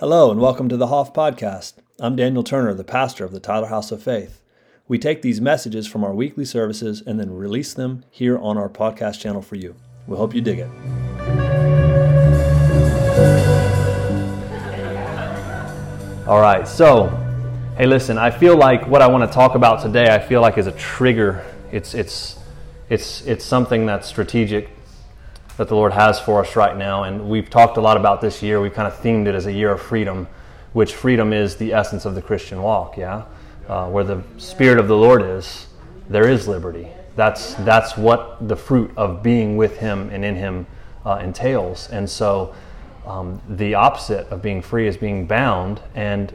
Hello, and welcome to the Hoff Podcast. I'm Daniel Turner, the pastor of the Tyler House of Faith. We take these messages from our weekly services and then release them here on our podcast channel for you. We hope you dig it. All right, so, hey, listen, I feel like what I want to talk about today, I feel like is a trigger. It's, it's, it's, it's something that's strategic that the Lord has for us right now. And we've talked a lot about this year. We've kind of themed it as a year of freedom, which freedom is the essence of the Christian walk, yeah? Uh, where the Spirit of the Lord is, there is liberty. That's, that's what the fruit of being with Him and in Him uh, entails. And so um, the opposite of being free is being bound. And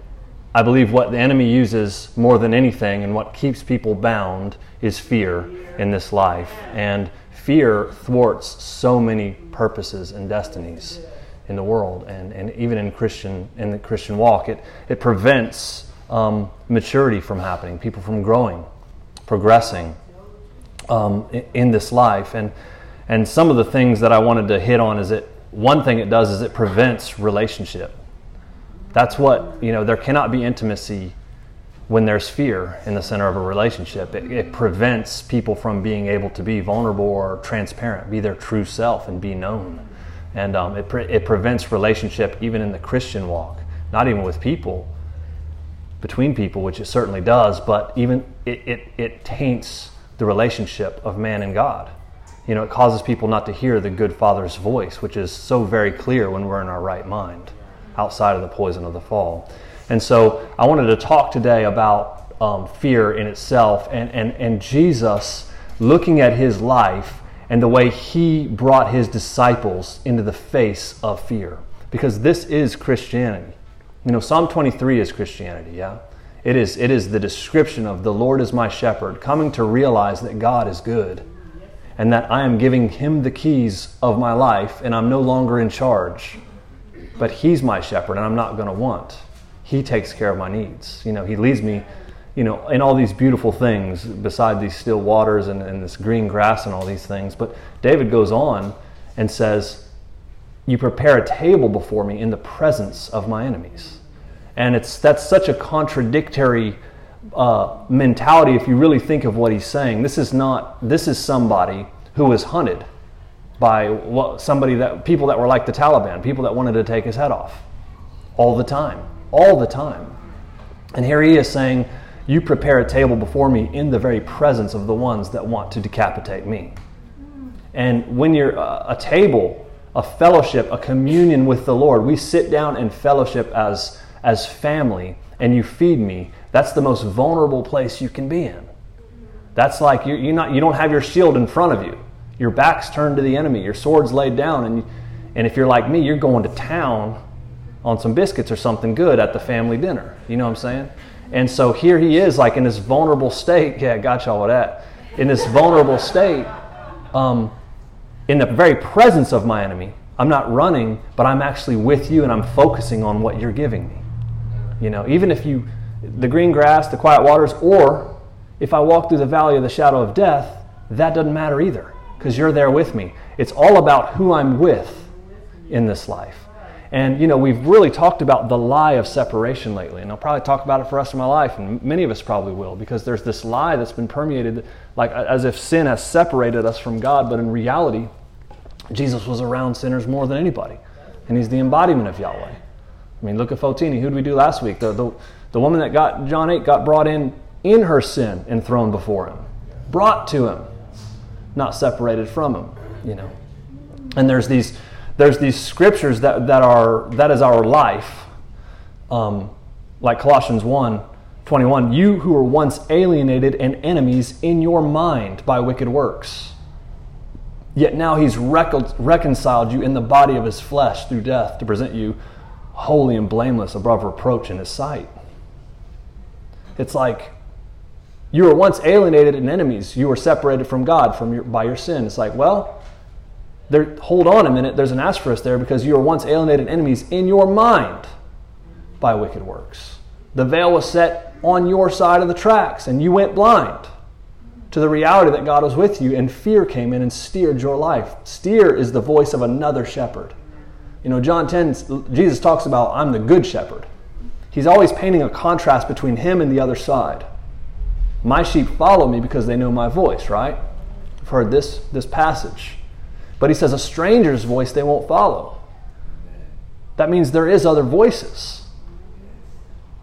I believe what the enemy uses more than anything and what keeps people bound is fear in this life. And fear thwarts so many purposes and destinies in the world and, and even in Christian in the Christian walk. It it prevents um, maturity from happening, people from growing, progressing um, in, in this life. And and some of the things that I wanted to hit on is it one thing it does is it prevents relationship. That's what you know. There cannot be intimacy when there's fear in the center of a relationship, it, it, prevents people from being able to be vulnerable or transparent, be their true self, and be known. And um, it, pre- it prevents relationship even in the Christian walk, not even with people, between people, which it certainly does, but even it, it, it taints the relationship of man and God. You know, it causes people not to hear the good Father's voice, which is so very clear when we're in our right mind, outside of the poison of the fall. And so I wanted to talk today about um, fear in itself and, and, and Jesus looking at his life and the way he brought his disciples into the face of fear. Because this is Christianity. You know, Psalm 23 is Christianity, yeah? It is, it is the description of the Lord is my shepherd, coming to realize that God is good and that I am giving him the keys of my life and I'm no longer in charge. But he's my shepherd and I'm not going to want. He takes care of my needs. You know, He leads me, you know, in all these beautiful things beside these still waters and, and this green grass and all these things. But David goes on and says, You prepare a table before me in the presence of my enemies. And it's that's such a contradictory uh, mentality if you really think of what he's saying. This is not, this is somebody who was hunted by somebody that, people that were like the Taliban, people that wanted to take his head off all the time all the time. And here he is saying, You prepare a table before me in the very presence of the ones that want to decapitate me. And when you're uh, a table, a fellowship, a communion with the Lord, we sit down and fellowship as, as family, and you feed me. That's the most vulnerable place you can be in. That's like you're, you're not, you don't have your shield in front of you. Your back's turned to the enemy, your sword's laid down, and, and if you're like me, you're going to town on some biscuits or something good at the family dinner. You know what I'm saying? And so here he is, like in this vulnerable state. Yeah, got y'all with that. In this vulnerable state, um, in the very presence of my enemy. I'm not running, but I'm actually with you and I'm focusing on what you're giving me. You know, even if you, the green grass, the quiet waters, or if I walk through the valley of the shadow of death, that doesn't matter either because you're there with me. It's all about who I'm with in this life. And you know, we've really talked about the lie of separation lately, and I'll probably talk about it for the rest of my life, and many of us probably will, because there's this lie that's been permeated, like as if sin has separated us from God, but in reality, Jesus was around sinners more than anybody, and He's the embodiment of Yahweh. I mean, look at Fotini. Who did we do last week? The, the, the woman that got John 8 got brought in in her sin and thrown before Him, brought to Him, not separated from Him. You know, and there's these there's these scriptures that, that are that is our life. Um, like colossians 1 21 you who were once alienated and enemies in your mind by wicked works yet now he's reconciled you in the body of his flesh through death to present you holy and blameless above reproach in his sight. It's like you were once alienated and enemies. You were separated from god from your, by your sin. It's like well there, hold on a minute, there's an asterisk there because you were once alienated enemies in your mind by wicked works. The veil was set on your side of the tracks and you went blind to the reality that God was with you, and fear came in and steered your life. Steer is the voice of another shepherd. You know, John 10, Jesus talks about, I'm the good shepherd. He's always painting a contrast between him and the other side. My sheep follow me because they know my voice, right? I've heard this, this passage. But he says, a stranger's voice they won't follow. That means there is other voices.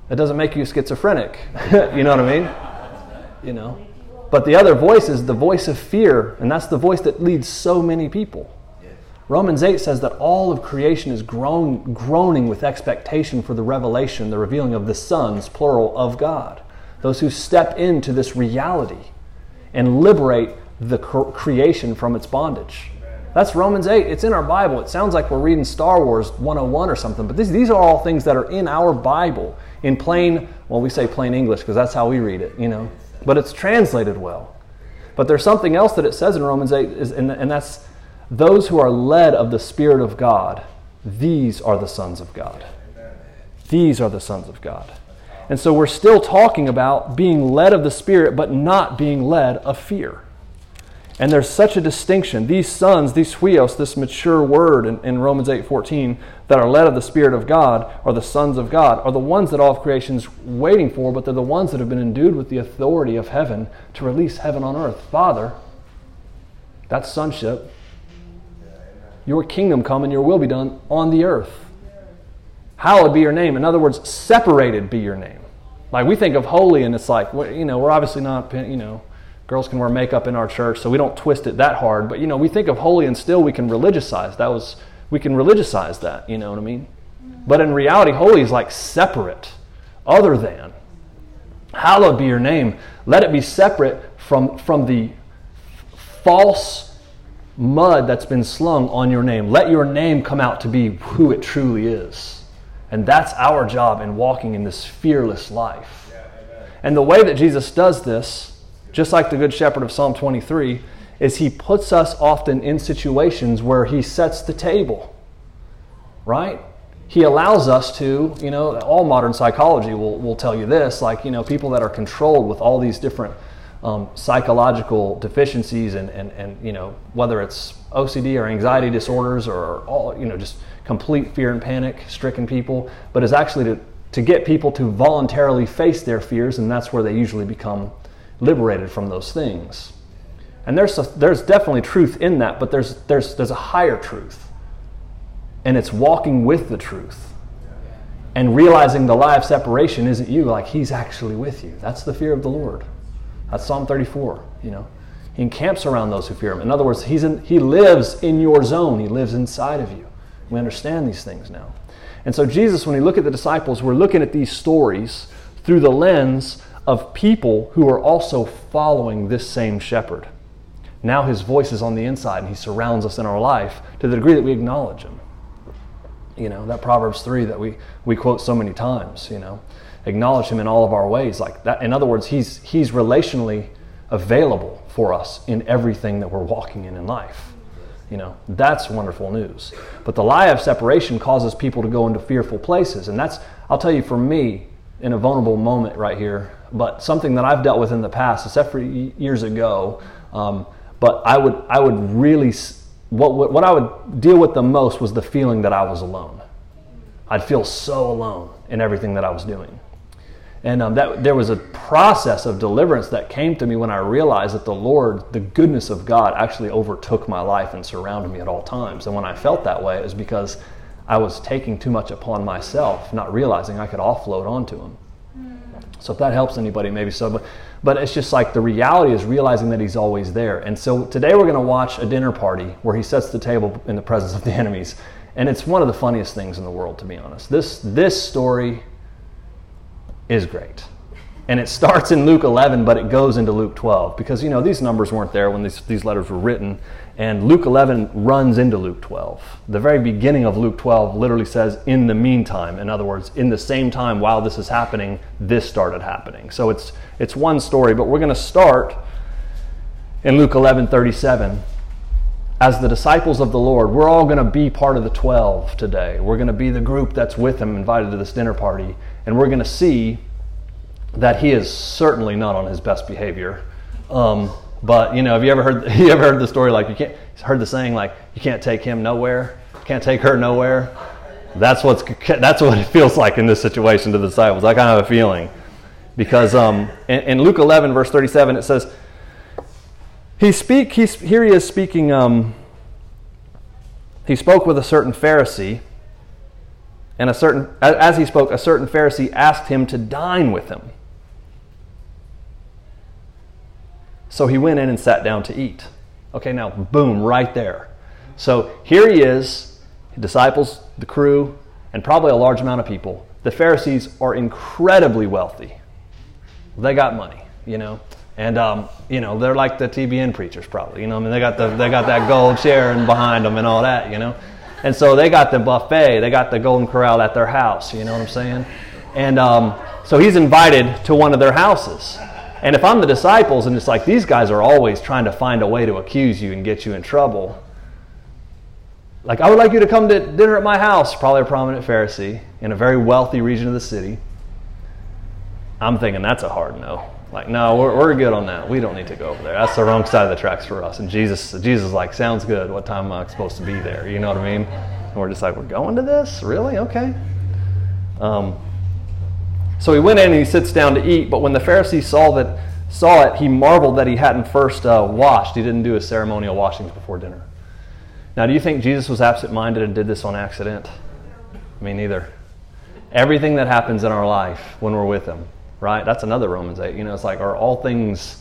That doesn't make you schizophrenic. you know what I mean? You know. But the other voice is the voice of fear, and that's the voice that leads so many people. Romans 8 says that all of creation is groan, groaning with expectation for the revelation, the revealing of the sons, plural, of God. Those who step into this reality and liberate the creation from its bondage. That's Romans 8. It's in our Bible. It sounds like we're reading Star Wars 101 or something, but these, these are all things that are in our Bible in plain, well, we say plain English because that's how we read it, you know, but it's translated well. But there's something else that it says in Romans 8, is, and, and that's those who are led of the Spirit of God, these are the sons of God. These are the sons of God. And so we're still talking about being led of the Spirit, but not being led of fear. And there's such a distinction. These sons, these huios, this mature word in, in Romans 8:14, that are led of the Spirit of God, are the sons of God, are the ones that all of creation's waiting for, but they're the ones that have been endued with the authority of heaven to release heaven on earth. Father, that's sonship. Your kingdom come and your will be done on the earth. Hallowed be your name. In other words, separated be your name. Like we think of holy, and it's like, you know, we're obviously not, you know, girls can wear makeup in our church, so we don't twist it that hard. But, you know, we think of holy and still we can religiousize. That was, we can religiousize that, you know what I mean? But in reality, holy is like separate, other than. Hallowed be your name. Let it be separate from, from the false mud that's been slung on your name. Let your name come out to be who it truly is. And that's our job in walking in this fearless life. Yeah, and the way that Jesus does this, just like the Good Shepherd of Psalm 23, is he puts us often in situations where he sets the table, right? He allows us to, you know, all modern psychology will, will tell you this, like, you know, people that are controlled with all these different um, psychological deficiencies and, and, and you know whether it's OCD or anxiety disorders or all you know just complete fear and panic stricken people, but is actually to, to get people to voluntarily face their fears, and that's where they usually become liberated from those things. And there's a, there's definitely truth in that, but there's there's there's a higher truth, and it's walking with the truth and realizing the lie of separation isn't you, like He's actually with you. That's the fear of the Lord. That's Psalm 34, you know. He encamps around those who fear him. In other words, he's in, he lives in your zone. He lives inside of you. We understand these things now. And so Jesus, when we look at the disciples, we're looking at these stories through the lens of people who are also following this same shepherd. Now his voice is on the inside and he surrounds us in our life to the degree that we acknowledge him. You know, that Proverbs 3 that we, we quote so many times, you know. Acknowledge him in all of our ways. Like that in other words he's he's relationally available for us in everything that we're walking in in life. You know that's wonderful news. But the lie of separation causes people to go into fearful places. And that's i'll tell you for me in a vulnerable moment right here but something that i've dealt with in the past except for years ago um, but i would i would really what, what, i would deal with the most was the feeling that i was alone i'd feel so alone in everything that i was doing and um, that there was a process of deliverance that came to me when I realized that the Lord, the goodness of God, actually overtook my life and surrounded me at all times. And when I felt that way, it was because I was taking too much upon myself, not realizing I could offload onto Him. So if that helps anybody, maybe so. But, but it's just like the reality is realizing that He's always there. And so today we're going to watch a dinner party where He sets the table in the presence of the enemies. And it's one of the funniest things in the world, to be honest. This, this story is great. And it starts in Luke 11, but it goes into Luke 12 because, you know, these numbers weren't there when these, these letters were written. And Luke 11 runs into Luke 12. The very beginning of Luke 12 literally says, in the meantime. In other words, in the same time while this is happening, this started happening. So it's, it's one story, but we're going to start in Luke 11 37 as the disciples of the Lord, we're all going to be part of the 12 today. We're going to be the group that's with him invited to this dinner party and we're going to see that he is certainly not on his best behavior. Um, but you know, have you ever heard you ever heard the story like you can't heard the saying like you can't take him nowhere? can't take her nowhere. That's what's that's what it feels like in this situation to the disciples. I kind of have a feeling because um, in, in, Luke 11 verse 37 it says he speak he's, here he is speaking. Um, he spoke with a certain Pharisee, and a certain as he spoke, a certain Pharisee asked him to dine with him. So he went in and sat down to eat. Okay, now boom, right there. So here he is, disciples, the crew, and probably a large amount of people. The Pharisees are incredibly wealthy. They got money, you know. And um, you know they're like the TBN preachers, probably. You know, I mean they got the they got that gold chair and behind them and all that. You know, and so they got the buffet, they got the Golden Corral at their house. You know what I'm saying? And um, so he's invited to one of their houses. And if I'm the disciples and it's like these guys are always trying to find a way to accuse you and get you in trouble, like I would like you to come to dinner at my house, probably a prominent Pharisee in a very wealthy region of the city. I'm thinking that's a hard no. Like, no, we're, we're good on that. We don't need to go over there. That's the wrong side of the tracks for us. And Jesus, Jesus like, sounds good. What time am I supposed to be there? You know what I mean? And we're just like, we're going to this? Really? Okay. Um, so he went in and he sits down to eat, but when the Pharisee saw that saw it, he marveled that he hadn't first uh, washed. He didn't do his ceremonial washings before dinner. Now, do you think Jesus was absent-minded and did this on accident? I mean, neither. Everything that happens in our life when we're with him, right? That's another Romans 8. You know, it's like, are all things,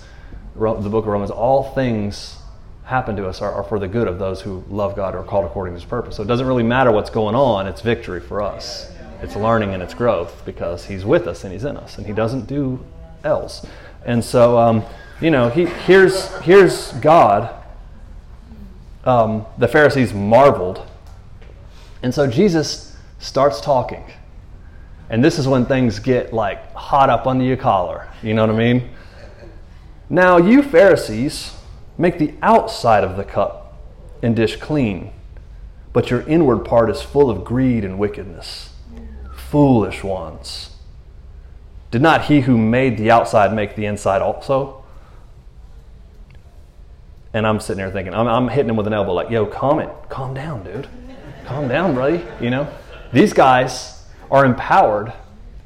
the book of Romans, all things happen to us are, are for the good of those who love God or are called according to his purpose. So it doesn't really matter what's going on, it's victory for us it's learning and it's growth because he's with us and he's in us and he doesn't do else. And so, um, you know, he, here's, here's God. Um, the Pharisees marveled. And so Jesus starts talking. And this is when things get like hot up under your collar. You know what I mean? Now, you Pharisees make the outside of the cup and dish clean, but your inward part is full of greed and wickedness foolish ones. Did not he who made the outside make the inside also? And I'm sitting there thinking, I'm, I'm hitting him with an elbow, like, yo, calm it. Calm down, dude. Calm down, buddy. You know? These guys are empowered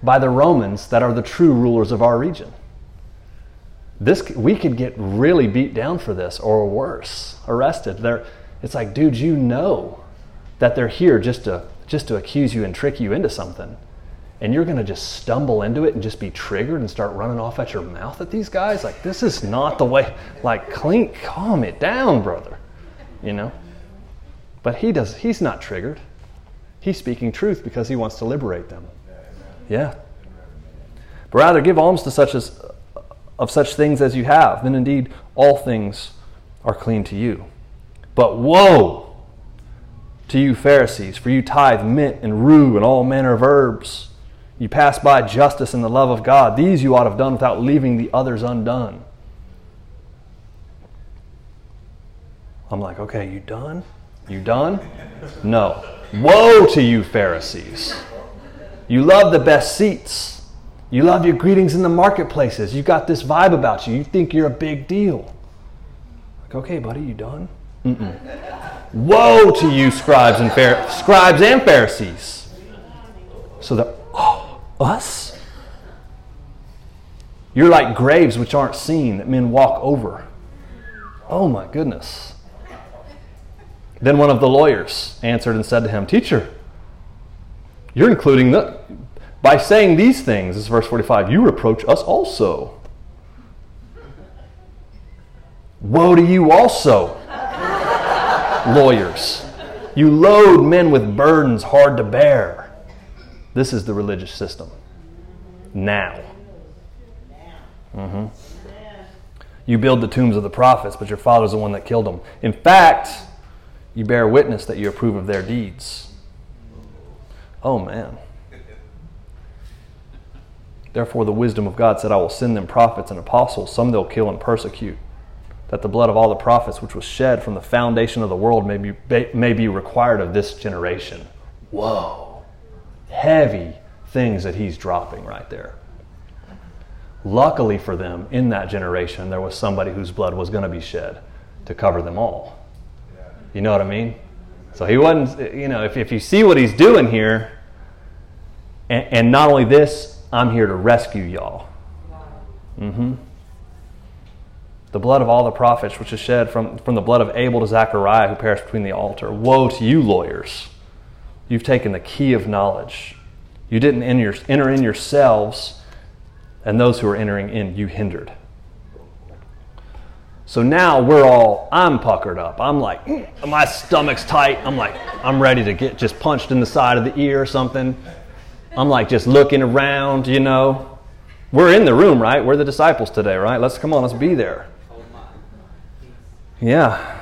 by the Romans that are the true rulers of our region. This, we could get really beat down for this or worse, arrested. They're, it's like, dude, you know that they're here just to just to accuse you and trick you into something. And you're going to just stumble into it and just be triggered and start running off at your mouth at these guys? Like, this is not the way. Like, clean, calm it down, brother. You know? But he does, he's not triggered. He's speaking truth because he wants to liberate them. Yeah. But rather give alms to such as of such things as you have, then indeed all things are clean to you. But woe to you, Pharisees, for you tithe mint and rue and all manner of herbs. You pass by justice and the love of God. These you ought to have done without leaving the others undone. I'm like, okay, you done? You done? No. Woe to you, Pharisees. You love the best seats. You love your greetings in the marketplaces. You got this vibe about you. You think you're a big deal. Like, okay, buddy, you done? Mm-mm. Woe to you, scribes and scribes and Pharisees. So that oh, us? You're like graves which aren't seen that men walk over. Oh my goodness. Then one of the lawyers answered and said to him, Teacher, you're including the by saying these things, this is verse 45, you reproach us also. Woe to you also, lawyers. You load men with burdens hard to bear. This is the religious system. Now. Mm-hmm. You build the tombs of the prophets, but your father's the one that killed them. In fact, you bear witness that you approve of their deeds. Oh, man. Therefore, the wisdom of God said, I will send them prophets and apostles. Some they'll kill and persecute that the blood of all the prophets which was shed from the foundation of the world may be, may be required of this generation. Whoa. Heavy things that he's dropping right there. Luckily for them, in that generation, there was somebody whose blood was going to be shed to cover them all. You know what I mean? So he wasn't, you know, if, if you see what he's doing here, and, and not only this, I'm here to rescue y'all. Mm-hmm. The blood of all the prophets, which is shed from, from the blood of Abel to Zechariah, who perished between the altar. Woe to you, lawyers! You've taken the key of knowledge. You didn't enter, in yourselves, and those who are entering in, you hindered. So now we're all, I'm puckered up. I'm like, mm, my stomach's tight. I'm like, I'm ready to get just punched in the side of the ear or something. I'm like just looking around, you know. We're in the room, right? We're the disciples today, right? Let's come on, let's be there. Yeah.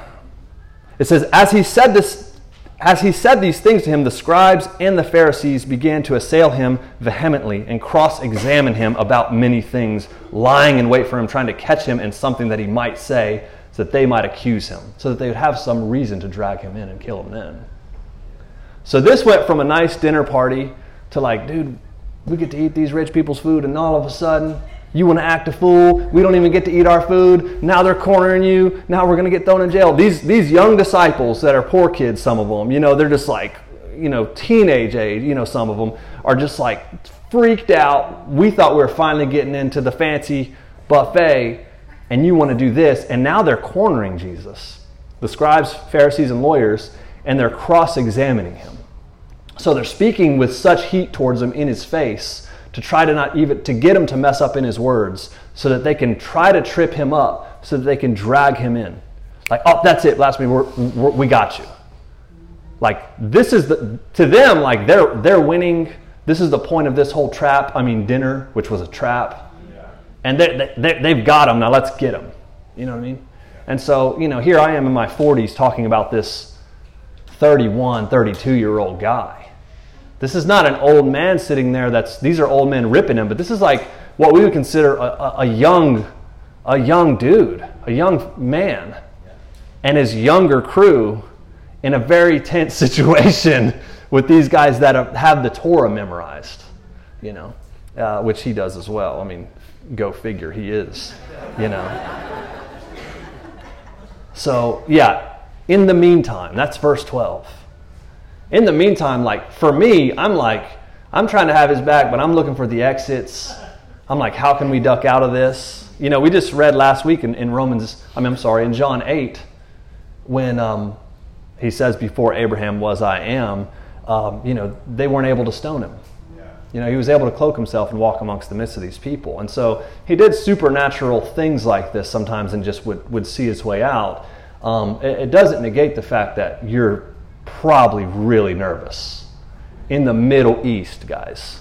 It says, as he said this, as he said these things to him, the scribes and the Pharisees began to assail him vehemently and cross examine him about many things, lying in wait for him, trying to catch him in something that he might say so that they might accuse him, so that they would have some reason to drag him in and kill him then. So this went from a nice dinner party to like, dude, we get to eat these rich people's food, and all of a sudden, you want to act a fool. We don't even get to eat our food. Now they're cornering you. Now we're going to get thrown in jail. These, these young disciples that are poor kids, some of them, you know, they're just like, you know, teenage age, you know, some of them are just like freaked out. We thought we were finally getting into the fancy buffet, and you want to do this. And now they're cornering Jesus, the scribes, Pharisees, and lawyers, and they're cross examining him. So they're speaking with such heat towards him in his face to try to not even to get him to mess up in his words so that they can try to trip him up so that they can drag him in. Like oh that's it we're, we're, we got you. Like this is the to them like they're they're winning. This is the point of this whole trap i mean dinner which was a trap. Yeah. and they, they, they've got him now let's get him. You know what i mean? And so you know here i am in my 40s talking about this 31 32 year old guy this is not an old man sitting there that's, these are old men ripping him, but this is like what we would consider a, a, a young, a young dude, a young man, and his younger crew in a very tense situation with these guys that have the Torah memorized, you know, uh, which he does as well. I mean, go figure, he is, you know. So, yeah, in the meantime, that's verse 12 in the meantime, like for me, I'm like, I'm trying to have his back, but I'm looking for the exits. I'm like, how can we duck out of this? You know, we just read last week in, in Romans, I mean, I'm sorry, in John 8, when um, he says, Before Abraham was, I am, um, you know, they weren't able to stone him. You know, he was able to cloak himself and walk amongst the midst of these people. And so he did supernatural things like this sometimes and just would, would see his way out. Um, it, it doesn't negate the fact that you're probably really nervous. In the Middle East, guys.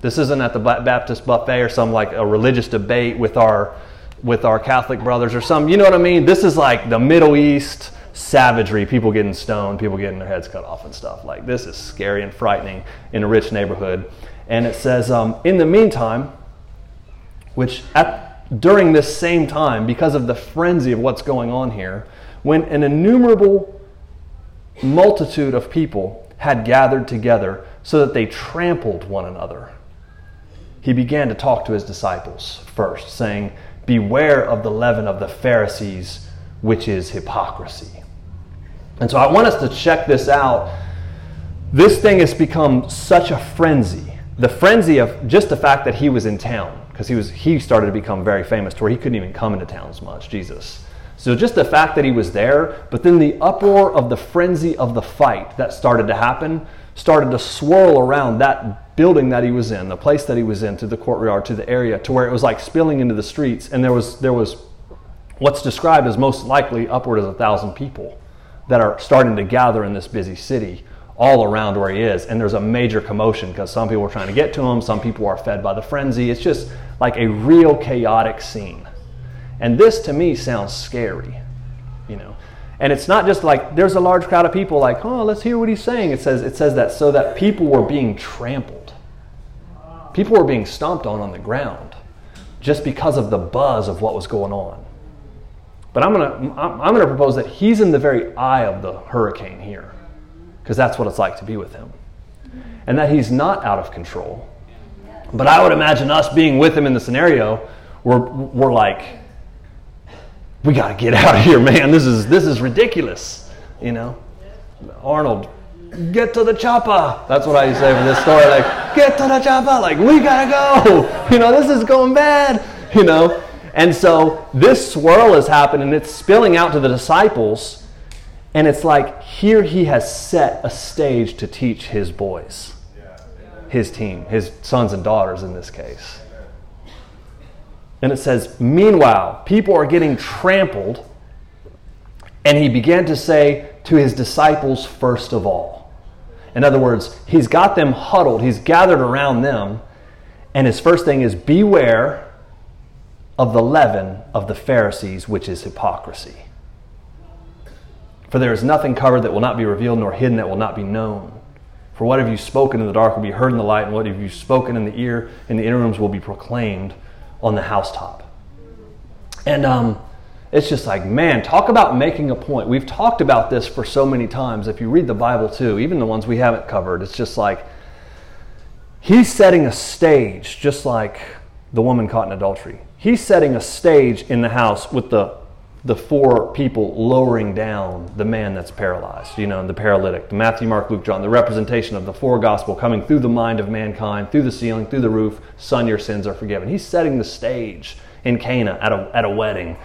This isn't at the Baptist buffet or some like a religious debate with our with our Catholic brothers or some, you know what I mean? This is like the Middle East savagery, people getting stoned, people getting their heads cut off and stuff. Like this is scary and frightening in a rich neighborhood. And it says, um, in the meantime, which at, during this same time, because of the frenzy of what's going on here, when an innumerable multitude of people had gathered together so that they trampled one another. He began to talk to his disciples first, saying, Beware of the leaven of the Pharisees, which is hypocrisy. And so I want us to check this out. This thing has become such a frenzy. The frenzy of just the fact that he was in town, because he was he started to become very famous to where he couldn't even come into town as much, Jesus. So just the fact that he was there, but then the uproar of the frenzy of the fight that started to happen started to swirl around that building that he was in, the place that he was in, to the courtyard, to the area, to where it was like spilling into the streets, and there was there was what's described as most likely upward of a thousand people that are starting to gather in this busy city all around where he is. And there's a major commotion because some people are trying to get to him, some people are fed by the frenzy. It's just like a real chaotic scene. And this to me sounds scary, you know. And it's not just like there's a large crowd of people like, oh, let's hear what he's saying. It says it says that so that people were being trampled. People were being stomped on on the ground just because of the buzz of what was going on. But I'm gonna I'm gonna propose that he's in the very eye of the hurricane here, because that's what it's like to be with him, and that he's not out of control. But I would imagine us being with him in the scenario, we're, we're like, we got to get out of here, man. This is this is ridiculous, you know. Arnold, get to the chopper. That's what I say for this story. Like, get to the chopper. Like, we gotta go. You know, this is going bad. You know, and so this swirl has happened and it's spilling out to the disciples. And it's like here he has set a stage to teach his boys, his team, his sons and daughters in this case. And it says, Meanwhile, people are getting trampled. And he began to say to his disciples, first of all. In other words, he's got them huddled, he's gathered around them. And his first thing is, Beware of the leaven of the Pharisees, which is hypocrisy. For there is nothing covered that will not be revealed, nor hidden that will not be known. For what have you spoken in the dark will be heard in the light, and what have you spoken in the ear in the inner rooms will be proclaimed on the housetop. And um, it's just like, man, talk about making a point. We've talked about this for so many times. If you read the Bible too, even the ones we haven't covered, it's just like he's setting a stage, just like the woman caught in adultery he's setting a stage in the house with the the four people lowering down the man that's paralyzed, you know, the paralytic, the Matthew, Mark, Luke, John, the representation of the four gospel coming through the mind of mankind, through the ceiling, through the roof. Son, your sins are forgiven. He's setting the stage in Cana at a, at a wedding.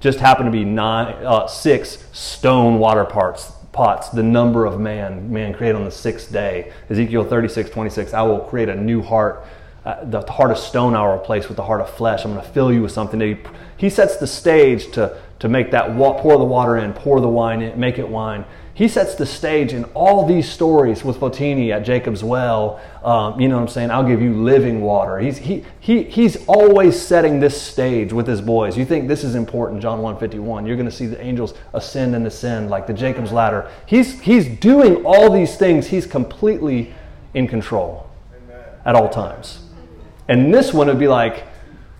Just happened to be nine, uh, six stone water parts, pots, the number of man, man created on the sixth day. Ezekiel 36, 26, I will create a new heart uh, the heart of stone I will replace with the heart of flesh. I'm going to fill you with something. He, he sets the stage to, to make that wa- pour the water in, pour the wine in, make it wine. He sets the stage in all these stories with Fotini at Jacob's well. Um, you know what I'm saying? I'll give you living water. He's, he, he, he's always setting this stage with his boys. You think this is important, John 151. You're going to see the angels ascend and descend like the Jacob's ladder. He's, he's doing all these things. He's completely in control Amen. at all times. And this one would be like,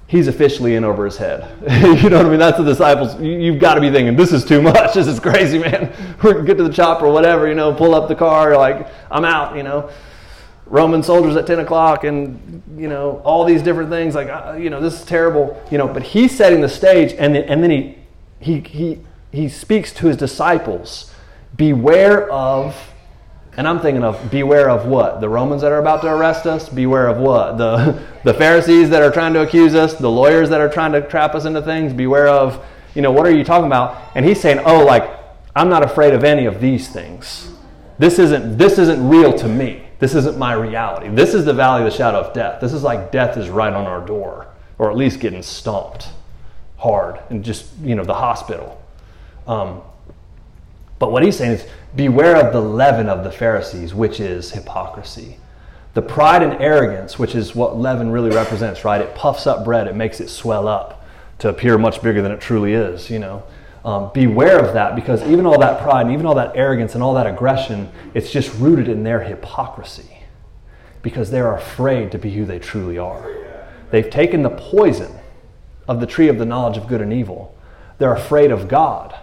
he's officially in over his head. you know what I mean? That's the disciples. You, have got to be thinking, this is too much. This is crazy, man. To get to the chopper, or whatever, you know, pull up the car, like, I'm out, you know. Roman soldiers at 10 o'clock and, you know, all these different things. Like, uh, you know, this is terrible, you know. But he's setting the stage and then, and then he, he, he, he speaks to his disciples beware of and I'm thinking of beware of what? The Romans that are about to arrest us? Beware of what? The, the Pharisees that are trying to accuse us? The lawyers that are trying to trap us into things? Beware of, you know, what are you talking about? And he's saying, oh, like, I'm not afraid of any of these things. This isn't, this isn't real to me. This isn't my reality. This is the valley of the shadow of death. This is like death is right on our door, or at least getting stomped hard and just, you know, the hospital. Um, but what he's saying is, beware of the leaven of the Pharisees, which is hypocrisy. The pride and arrogance, which is what leaven really represents, right? It puffs up bread, it makes it swell up to appear much bigger than it truly is, you know. Um, beware of that because even all that pride and even all that arrogance and all that aggression, it's just rooted in their hypocrisy because they're afraid to be who they truly are. They've taken the poison of the tree of the knowledge of good and evil. They're afraid of God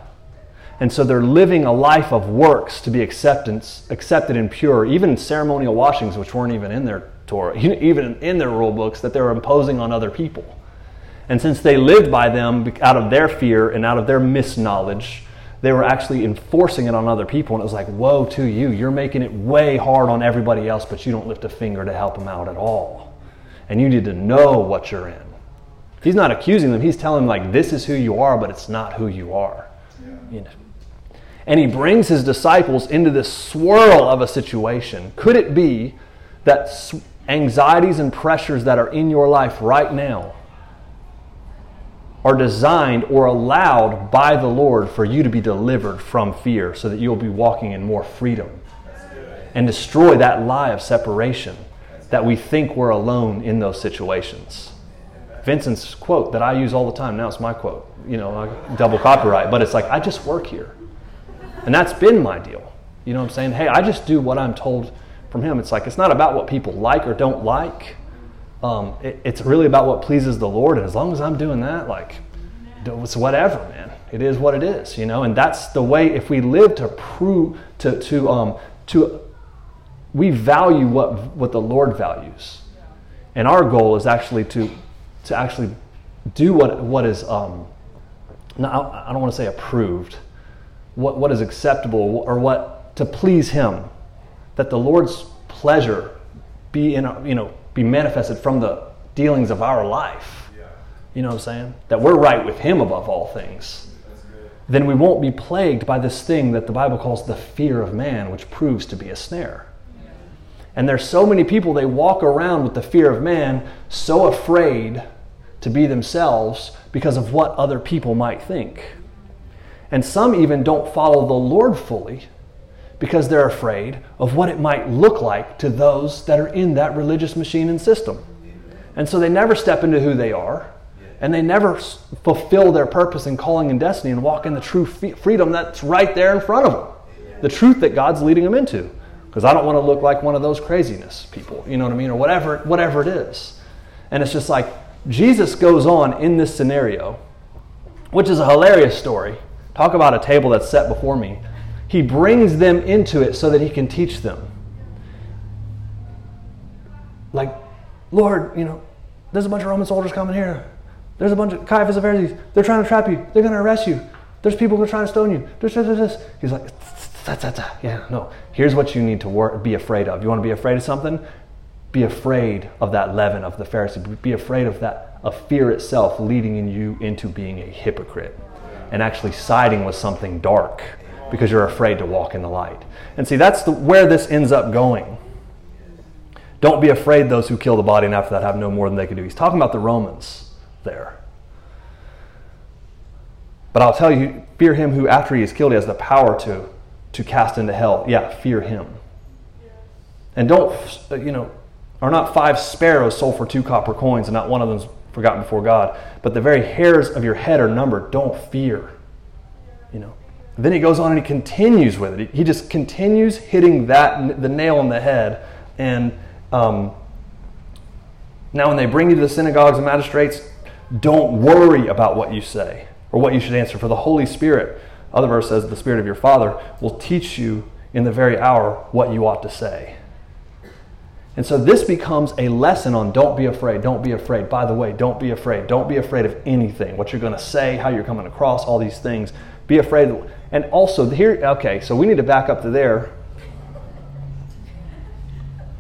and so they're living a life of works to be acceptance, accepted and pure, even ceremonial washings, which weren't even in their Torah, even in their rule books, that they were imposing on other people. And since they lived by them out of their fear and out of their misknowledge, they were actually enforcing it on other people. And it was like, woe to you. You're making it way hard on everybody else, but you don't lift a finger to help them out at all. And you need to know what you're in. He's not accusing them, he's telling them, like, this is who you are, but it's not who you are. Yeah. You know and he brings his disciples into this swirl of a situation. Could it be that anxieties and pressures that are in your life right now are designed or allowed by the Lord for you to be delivered from fear so that you'll be walking in more freedom and destroy that lie of separation that we think we're alone in those situations? Vincent's quote that I use all the time, now it's my quote, you know, double copyright, but it's like, I just work here. And that's been my deal. You know what I'm saying? Hey, I just do what I'm told from him. It's like, it's not about what people like or don't like. Um, it, it's really about what pleases the Lord. And as long as I'm doing that, like, it's whatever, man. It is what it is, you know? And that's the way, if we live to prove, to, to, um, to, we value what, what the Lord values. And our goal is actually to, to actually do what, what is, um, no, I don't want to say approved, what, what is acceptable or what to please Him, that the Lord's pleasure be in, you know, be manifested from the dealings of our life. You know what I'm saying? That we're right with Him above all things. Then we won't be plagued by this thing that the Bible calls the fear of man, which proves to be a snare. And there's so many people, they walk around with the fear of man, so afraid to be themselves because of what other people might think. And some even don't follow the Lord fully because they're afraid of what it might look like to those that are in that religious machine and system. And so they never step into who they are, and they never fulfill their purpose and calling and destiny and walk in the true freedom that's right there in front of them. The truth that God's leading them into. Because I don't want to look like one of those craziness people, you know what I mean, or whatever, whatever it is. And it's just like Jesus goes on in this scenario, which is a hilarious story. Talk about a table that's set before me. He brings them into it so that he can teach them. Like, Lord, you know, there's a bunch of Roman soldiers coming here. There's a bunch of Caiaphas and Pharisees. They're trying to trap you. They're going to arrest you. There's people who are trying to stone you. There's this, this, this. He's like, yeah, no. Here's what you need to be afraid of. You want to be afraid of something? Be afraid of that leaven of the Pharisee. Be afraid of that, of fear itself leading in you into being a hypocrite and actually siding with something dark because you're afraid to walk in the light. And see, that's the, where this ends up going. Don't be afraid those who kill the body and after that have no more than they can do. He's talking about the Romans there. But I'll tell you, fear him who after he is killed he has the power to, to cast into hell. Yeah, fear him. And don't, you know, are not five sparrows sold for two copper coins and not one of them's forgotten before God, but the very hairs of your head are numbered. Don't fear. You know. Then he goes on and he continues with it. He just continues hitting that the nail on the head. And um, now, when they bring you to the synagogues and magistrates, don't worry about what you say or what you should answer. For the Holy Spirit, other verse says, the Spirit of your Father will teach you in the very hour what you ought to say. And so this becomes a lesson on don't be afraid, don't be afraid. By the way, don't be afraid. Don't be afraid of anything. What you're going to say, how you're coming across, all these things. Be afraid. And also, here, okay, so we need to back up to there.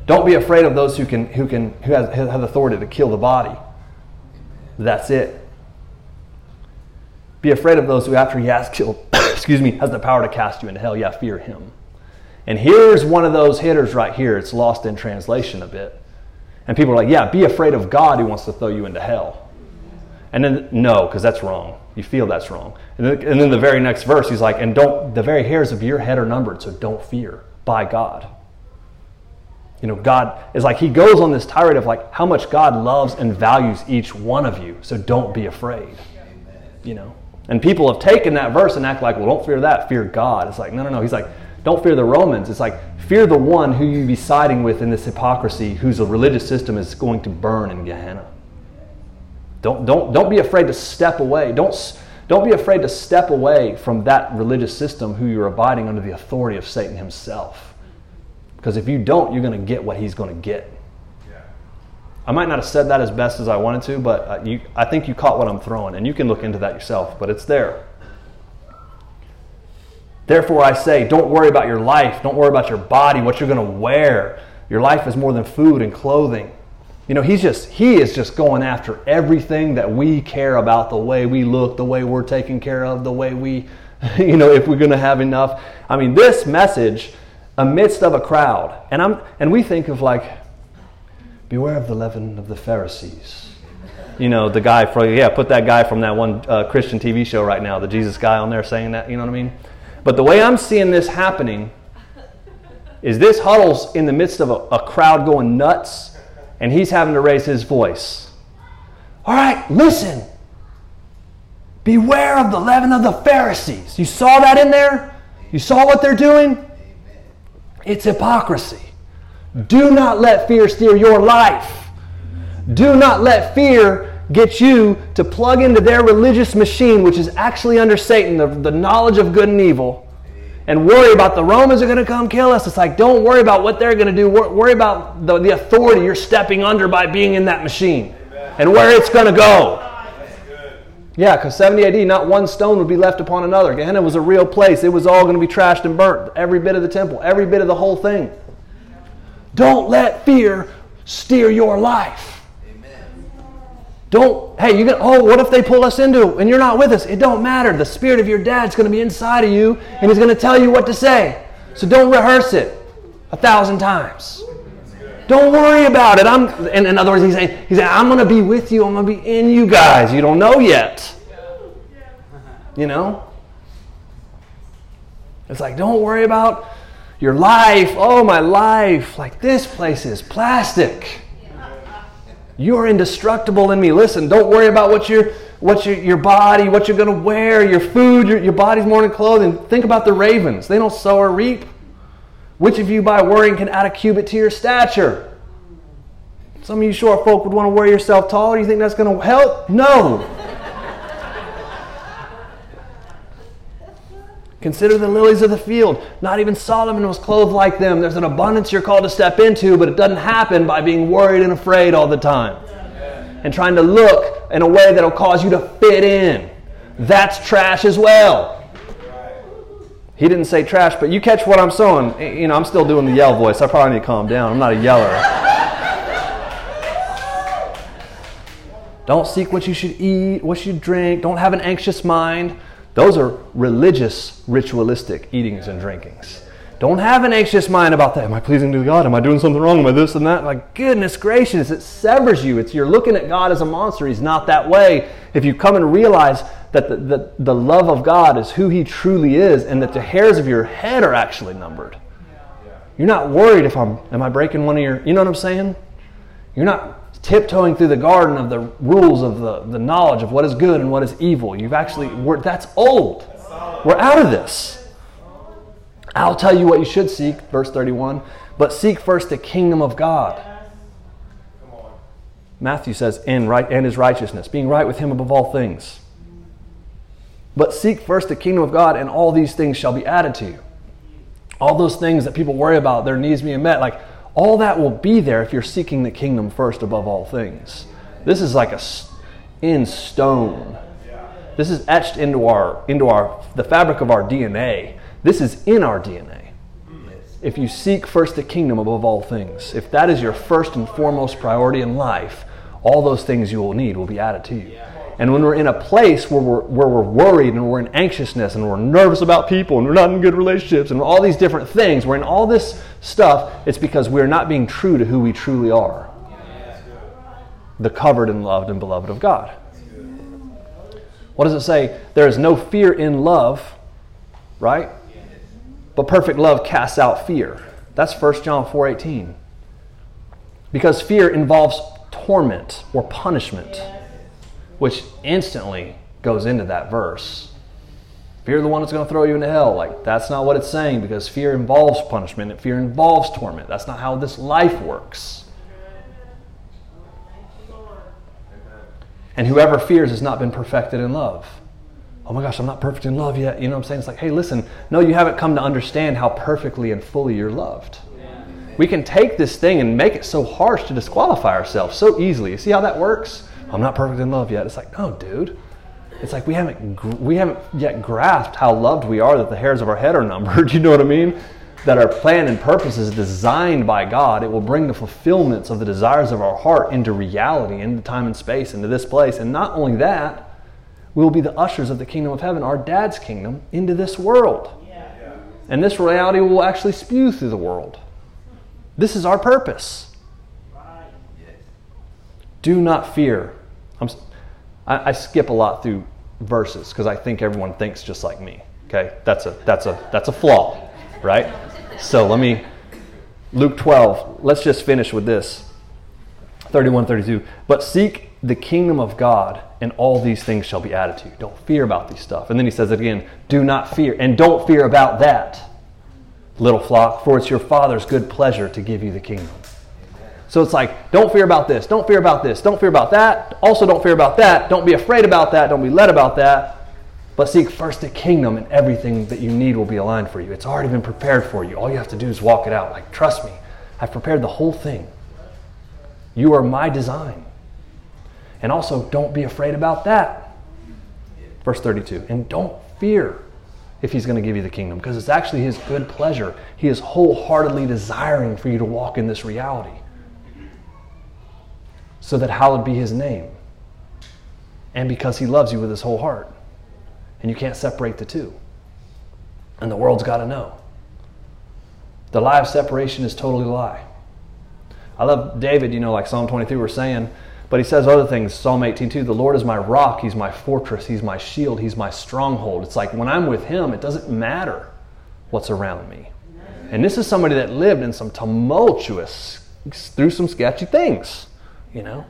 Don't be afraid of those who can who can who has, have authority to kill the body. That's it. Be afraid of those who, after he has killed, excuse me, has the power to cast you into hell. Yeah, fear him. And here's one of those hitters right here. It's lost in translation a bit. And people are like, yeah, be afraid of God who wants to throw you into hell. And then, no, because that's wrong. You feel that's wrong. And then, and then the very next verse, he's like, and don't, the very hairs of your head are numbered, so don't fear by God. You know, God is like, he goes on this tirade of like how much God loves and values each one of you, so don't be afraid. You know? And people have taken that verse and act like, well, don't fear that, fear God. It's like, no, no, no. He's like, don't fear the Romans. It's like, fear the one who you be siding with in this hypocrisy, whose religious system is going to burn in Gehenna. Don't, don't, don't be afraid to step away. Don't, don't be afraid to step away from that religious system who you're abiding under the authority of Satan himself. Because if you don't, you're going to get what he's going to get. I might not have said that as best as I wanted to, but uh, you, I think you caught what I'm throwing, and you can look into that yourself, but it's there. Therefore, I say, don't worry about your life. Don't worry about your body, what you're going to wear. Your life is more than food and clothing. You know, he's just, he is just going after everything that we care about the way we look, the way we're taken care of, the way we, you know, if we're going to have enough. I mean, this message amidst of a crowd, and, I'm, and we think of like, beware of the leaven of the Pharisees. You know, the guy from, yeah, put that guy from that one uh, Christian TV show right now, the Jesus guy on there saying that, you know what I mean? But the way I'm seeing this happening is this huddle's in the midst of a, a crowd going nuts, and he's having to raise his voice. All right, listen. Beware of the leaven of the Pharisees. You saw that in there? You saw what they're doing? It's hypocrisy. Do not let fear steer your life. Do not let fear get you to plug into their religious machine, which is actually under Satan, the, the knowledge of good and evil, and worry about the Romans are going to come kill us. It's like, don't worry about what they're going to do. Worry about the, the authority you're stepping under by being in that machine and where it's going to go. Yeah, because 70 AD, not one stone would be left upon another. Gehenna was a real place. It was all going to be trashed and burnt. Every bit of the temple, every bit of the whole thing. Don't let fear steer your life. Don't, hey, you get, oh, what if they pull us into and you're not with us? It don't matter. The spirit of your dad's going to be inside of you and he's going to tell you what to say. So don't rehearse it a thousand times. Don't worry about it. I'm, in, in other words, he's saying, he's saying, I'm going to be with you. I'm going to be in you guys. You don't know yet. You know? It's like, don't worry about your life. Oh, my life. Like, this place is plastic. You're indestructible in me. Listen, don't worry about what your, what your, your body, what you're going to wear, your food, your, your body's morning clothing. Think about the ravens. They don't sow or reap. Which of you by worrying can add a cubit to your stature? Some of you short folk would want to wear yourself taller. Do You think that's going to help? No. Consider the lilies of the field. Not even Solomon was clothed like them. There's an abundance you're called to step into, but it doesn't happen by being worried and afraid all the time and trying to look in a way that'll cause you to fit in. That's trash as well. He didn't say trash, but you catch what I'm saying. Eh, you know, I'm still doing the yell voice. I probably need to calm down. I'm not a yeller. Don't seek what you should eat, what you drink. Don't have an anxious mind. Those are religious, ritualistic eatings and drinkings. Don't have an anxious mind about that. Am I pleasing to God? Am I doing something wrong? Am I this and that? Like, goodness gracious, it severs you. It's you're looking at God as a monster. He's not that way. If you come and realize that the, the, the love of God is who He truly is and that the hairs of your head are actually numbered. You're not worried if I'm, am I breaking one of your, you know what I'm saying? You're not tiptoeing through the garden of the rules of the, the knowledge of what is good and what is evil. You've actually, that's old. We're out of this. I'll tell you what you should seek, verse 31, but seek first the kingdom of God. Matthew says, and, right, and his righteousness, being right with him above all things. But seek first the kingdom of God, and all these things shall be added to you. All those things that people worry about, their needs being met, like all that will be there if you're seeking the kingdom first above all things. This is like a in stone. This is etched into our into our the fabric of our DNA. This is in our DNA. If you seek first the kingdom above all things, if that is your first and foremost priority in life, all those things you will need will be added to you. And when we're in a place where we're, where we're worried and we're in anxiousness and we're nervous about people and we're not in good relationships and all these different things, we're in all this stuff, it's because we're not being true to who we truly are the covered and loved and beloved of God. What does it say? There is no fear in love, right? But perfect love casts out fear. That's 1 John 4:18. Because fear involves torment or punishment which instantly goes into that verse. Fear the one that's going to throw you into hell. Like, that's not what it's saying because fear involves punishment and fear involves torment. That's not how this life works. And whoever fears has not been perfected in love. Oh my gosh, I'm not perfect in love yet. You know what I'm saying? It's like, hey, listen, no, you haven't come to understand how perfectly and fully you're loved. We can take this thing and make it so harsh to disqualify ourselves so easily. You see how that works? I'm not perfect in love yet. It's like, no, dude. It's like we haven't we haven't yet grasped how loved we are that the hairs of our head are numbered. You know what I mean? That our plan and purpose is designed by God. It will bring the fulfillments of the desires of our heart into reality, into time and space, into this place. And not only that, we will be the ushers of the kingdom of heaven, our dad's kingdom, into this world. And this reality will actually spew through the world. This is our purpose. Do not fear. I'm, I, I skip a lot through verses because I think everyone thinks just like me. Okay, that's a that's a that's a flaw, right? So let me Luke 12. Let's just finish with this. 31 32. But seek the kingdom of God, and all these things shall be added to you. Don't fear about these stuff. And then he says it again, do not fear, and don't fear about that, little flock, for it's your father's good pleasure to give you the kingdom. So it's like, don't fear about this, don't fear about this, don't fear about that. Also, don't fear about that. Don't be afraid about that. Don't be led about that. But seek first the kingdom, and everything that you need will be aligned for you. It's already been prepared for you. All you have to do is walk it out. Like, trust me, I've prepared the whole thing. You are my design. And also, don't be afraid about that. Verse 32. And don't fear if he's going to give you the kingdom because it's actually his good pleasure. He is wholeheartedly desiring for you to walk in this reality so that hallowed be his name. And because he loves you with his whole heart. And you can't separate the two. And the world's got to know. The lie of separation is totally a lie. I love David, you know, like Psalm 23 we're saying, but he says other things. Psalm 18 too. The Lord is my rock, He's my fortress, He's my shield, He's my stronghold. It's like when I'm with Him, it doesn't matter what's around me. And this is somebody that lived in some tumultuous, through some sketchy things, you know.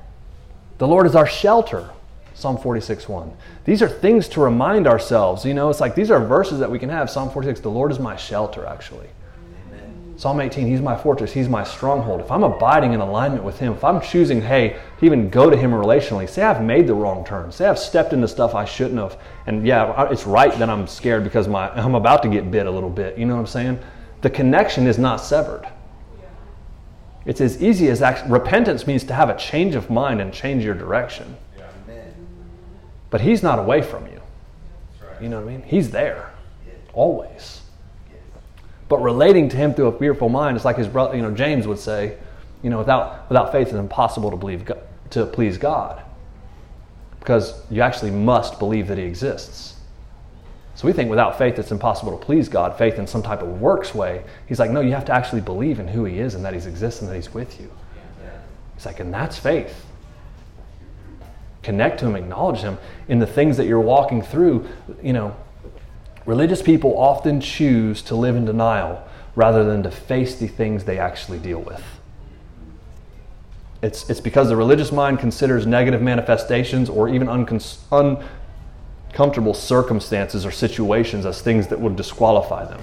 The Lord is our shelter. Psalm 46 1. These are things to remind ourselves. You know, it's like these are verses that we can have. Psalm 46, the Lord is my shelter, actually. Psalm 18, He's my fortress, He's my stronghold. If I'm abiding in alignment with Him, if I'm choosing, hey, to even go to Him relationally, say I've made the wrong turn, say I've stepped into stuff I shouldn't have, and yeah, it's right that I'm scared because my, I'm about to get bit a little bit, you know what I'm saying? The connection is not severed. It's as easy as act- repentance means to have a change of mind and change your direction. But He's not away from you. You know what I mean? He's there, always. But relating to him through a fearful mind, it's like his brother, you know, James would say, you know, without, without faith it's impossible to believe God, to please God. Because you actually must believe that he exists. So we think without faith it's impossible to please God, faith in some type of works way. He's like, no, you have to actually believe in who he is and that he exists and that he's with you. He's like, and that's faith. Connect to him, acknowledge him in the things that you're walking through, you know, Religious people often choose to live in denial rather than to face the things they actually deal with. It's, it's because the religious mind considers negative manifestations or even uncom- uncomfortable circumstances or situations as things that would disqualify them.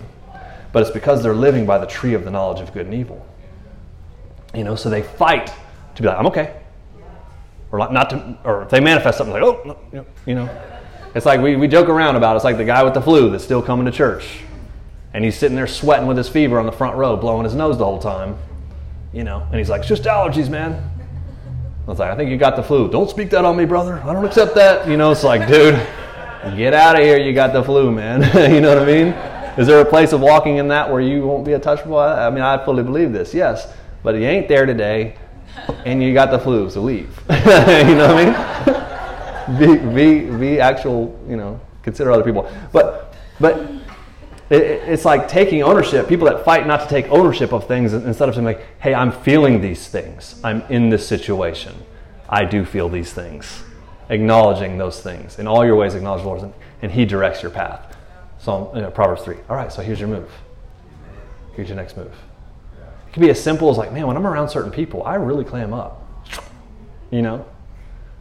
But it's because they're living by the tree of the knowledge of good and evil. You know, so they fight to be like, I'm okay. Or not to, or if they manifest something like, oh, you know, it's like we, we joke around about it. It's like the guy with the flu that's still coming to church. And he's sitting there sweating with his fever on the front row, blowing his nose the whole time. You know, and he's like, it's just allergies, man. I was like, I think you got the flu. Don't speak that on me, brother. I don't accept that. You know, it's like, dude, get out of here. You got the flu, man. you know what I mean? Is there a place of walking in that where you won't be a touchable? I mean, I fully believe this, yes. But you ain't there today, and you got the flu, so leave. you know what I mean? be, be, be actual, you know, consider other people. But, but it, it's like taking ownership. People that fight not to take ownership of things instead of saying, like, hey, I'm feeling these things. I'm in this situation. I do feel these things. Acknowledging those things. In all your ways, acknowledge the Lord, and, and He directs your path. Psalm, you know, Proverbs 3. All right, so here's your move. Here's your next move. It can be as simple as like, man, when I'm around certain people, I really clam up. You know?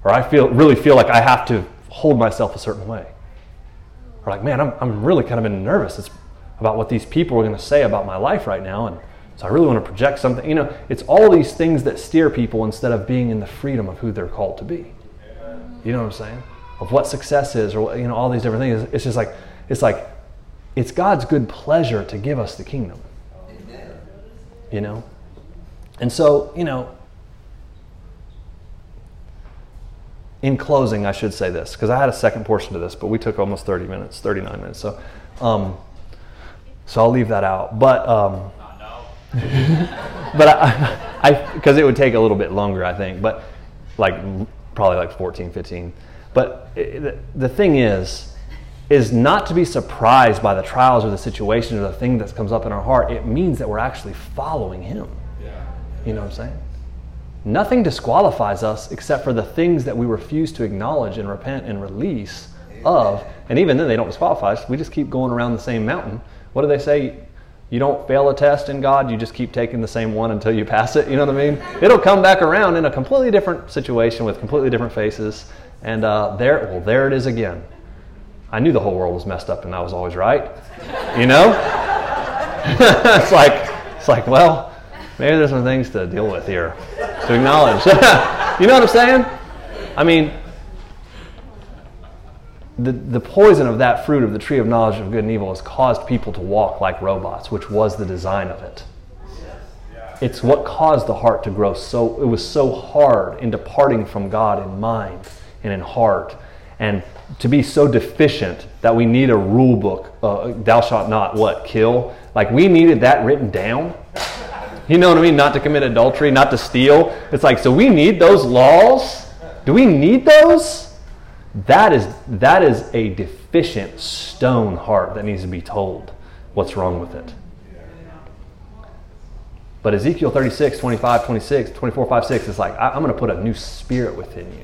or I feel really feel like I have to hold myself a certain way. Or like, man, I'm, I'm really kind of been nervous it's about what these people are going to say about my life right now. And so I really want to project something. You know, it's all these things that steer people instead of being in the freedom of who they're called to be. You know what I'm saying? Of what success is, or you know, all these different things. It's just like it's like it's God's good pleasure to give us the kingdom. You know, and so you know, in closing, I should say this because I had a second portion to this, but we took almost 30 minutes, 39 minutes. So, um, so I'll leave that out. But, um, but I I, because it would take a little bit longer, I think. But like probably like 14, 15. But the thing is, is not to be surprised by the trials or the situation or the thing that comes up in our heart. It means that we're actually following Him. Yeah. You know what I'm saying? Nothing disqualifies us except for the things that we refuse to acknowledge and repent and release of. And even then, they don't disqualify us. We just keep going around the same mountain. What do they say? You don't fail a test in God, you just keep taking the same one until you pass it. You know what I mean? It'll come back around in a completely different situation with completely different faces. And uh, there, well, there it is again. I knew the whole world was messed up and I was always right. You know? it's like, it's like, well, maybe there's some things to deal with here to acknowledge. you know what I'm saying? I mean, the, the poison of that fruit of the tree of knowledge of good and evil has caused people to walk like robots, which was the design of it. It's what caused the heart to grow so, it was so hard in departing from God in mind and in heart and to be so deficient that we need a rule book, uh, thou shalt not what, kill. Like we needed that written down. You know what I mean? Not to commit adultery, not to steal. It's like, so we need those laws? Do we need those? That is, that is a deficient stone heart that needs to be told what's wrong with it. But Ezekiel 36, 25, 26, 24, 5, 6 is like, I, am going to put a new spirit within you.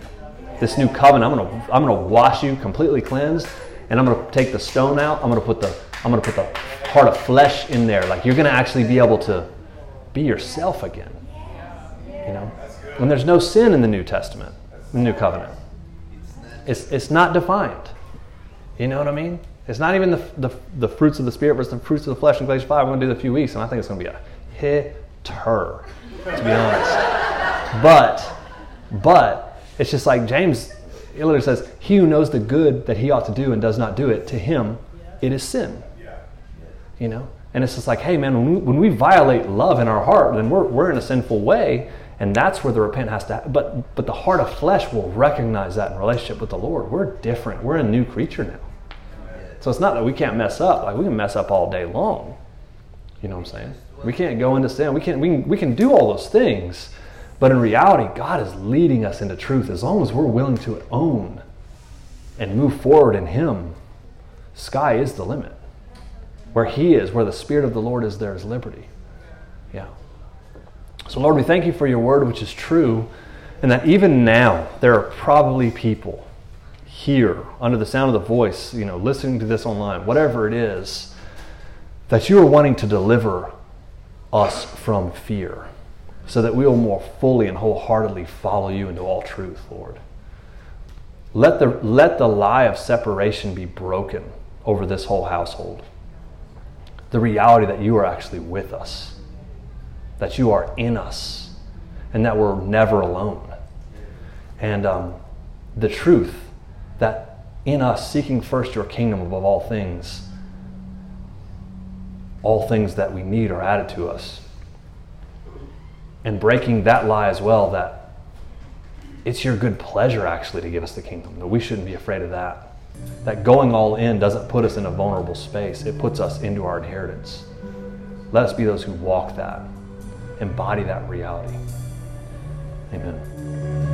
This new covenant, I'm going to I'm going to wash you completely cleansed, and I'm going to take the stone out. I'm going to put the I'm going to put the heart of flesh in there. Like you're going to actually be able to be yourself again. You know, when there's no sin in the New Testament, the New Covenant, it's it's not defined. You know what I mean? It's not even the, the, the fruits of the Spirit versus the fruits of the flesh in Galatians 5. We're going to do that in a few weeks, and I think it's going to be a hit her, to be honest. But, but it's just like James, it literally says, "He who knows the good that he ought to do and does not do it, to him it is sin." You know, and it's just like, hey man, when we, when we violate love in our heart, then we're we're in a sinful way, and that's where the repent has to. Happen. But but the heart of flesh will recognize that in relationship with the Lord. We're different. We're a new creature now. So it's not that we can't mess up. Like we can mess up all day long. You know what I'm saying? We can't go into sin. We can, we can, we can do all those things. But in reality, God is leading us into truth as long as we're willing to own and move forward in Him. Sky is the limit. Where He is, where the Spirit of the Lord is, there is liberty. Yeah. So, Lord, we thank you for your word, which is true, and that even now there are probably people here under the sound of the voice, you know, listening to this online, whatever it is, that you are wanting to deliver us from fear, so that we will more fully and wholeheartedly follow you into all truth, Lord. Let the, let the lie of separation be broken over this whole household. The reality that you are actually with us, that you are in us, and that we're never alone. And um, the truth that in us, seeking first your kingdom above all things, all things that we need are added to us. And breaking that lie as well that it's your good pleasure actually to give us the kingdom, that we shouldn't be afraid of that. That going all in doesn't put us in a vulnerable space, it puts us into our inheritance. Let us be those who walk that, embody that reality. Amen.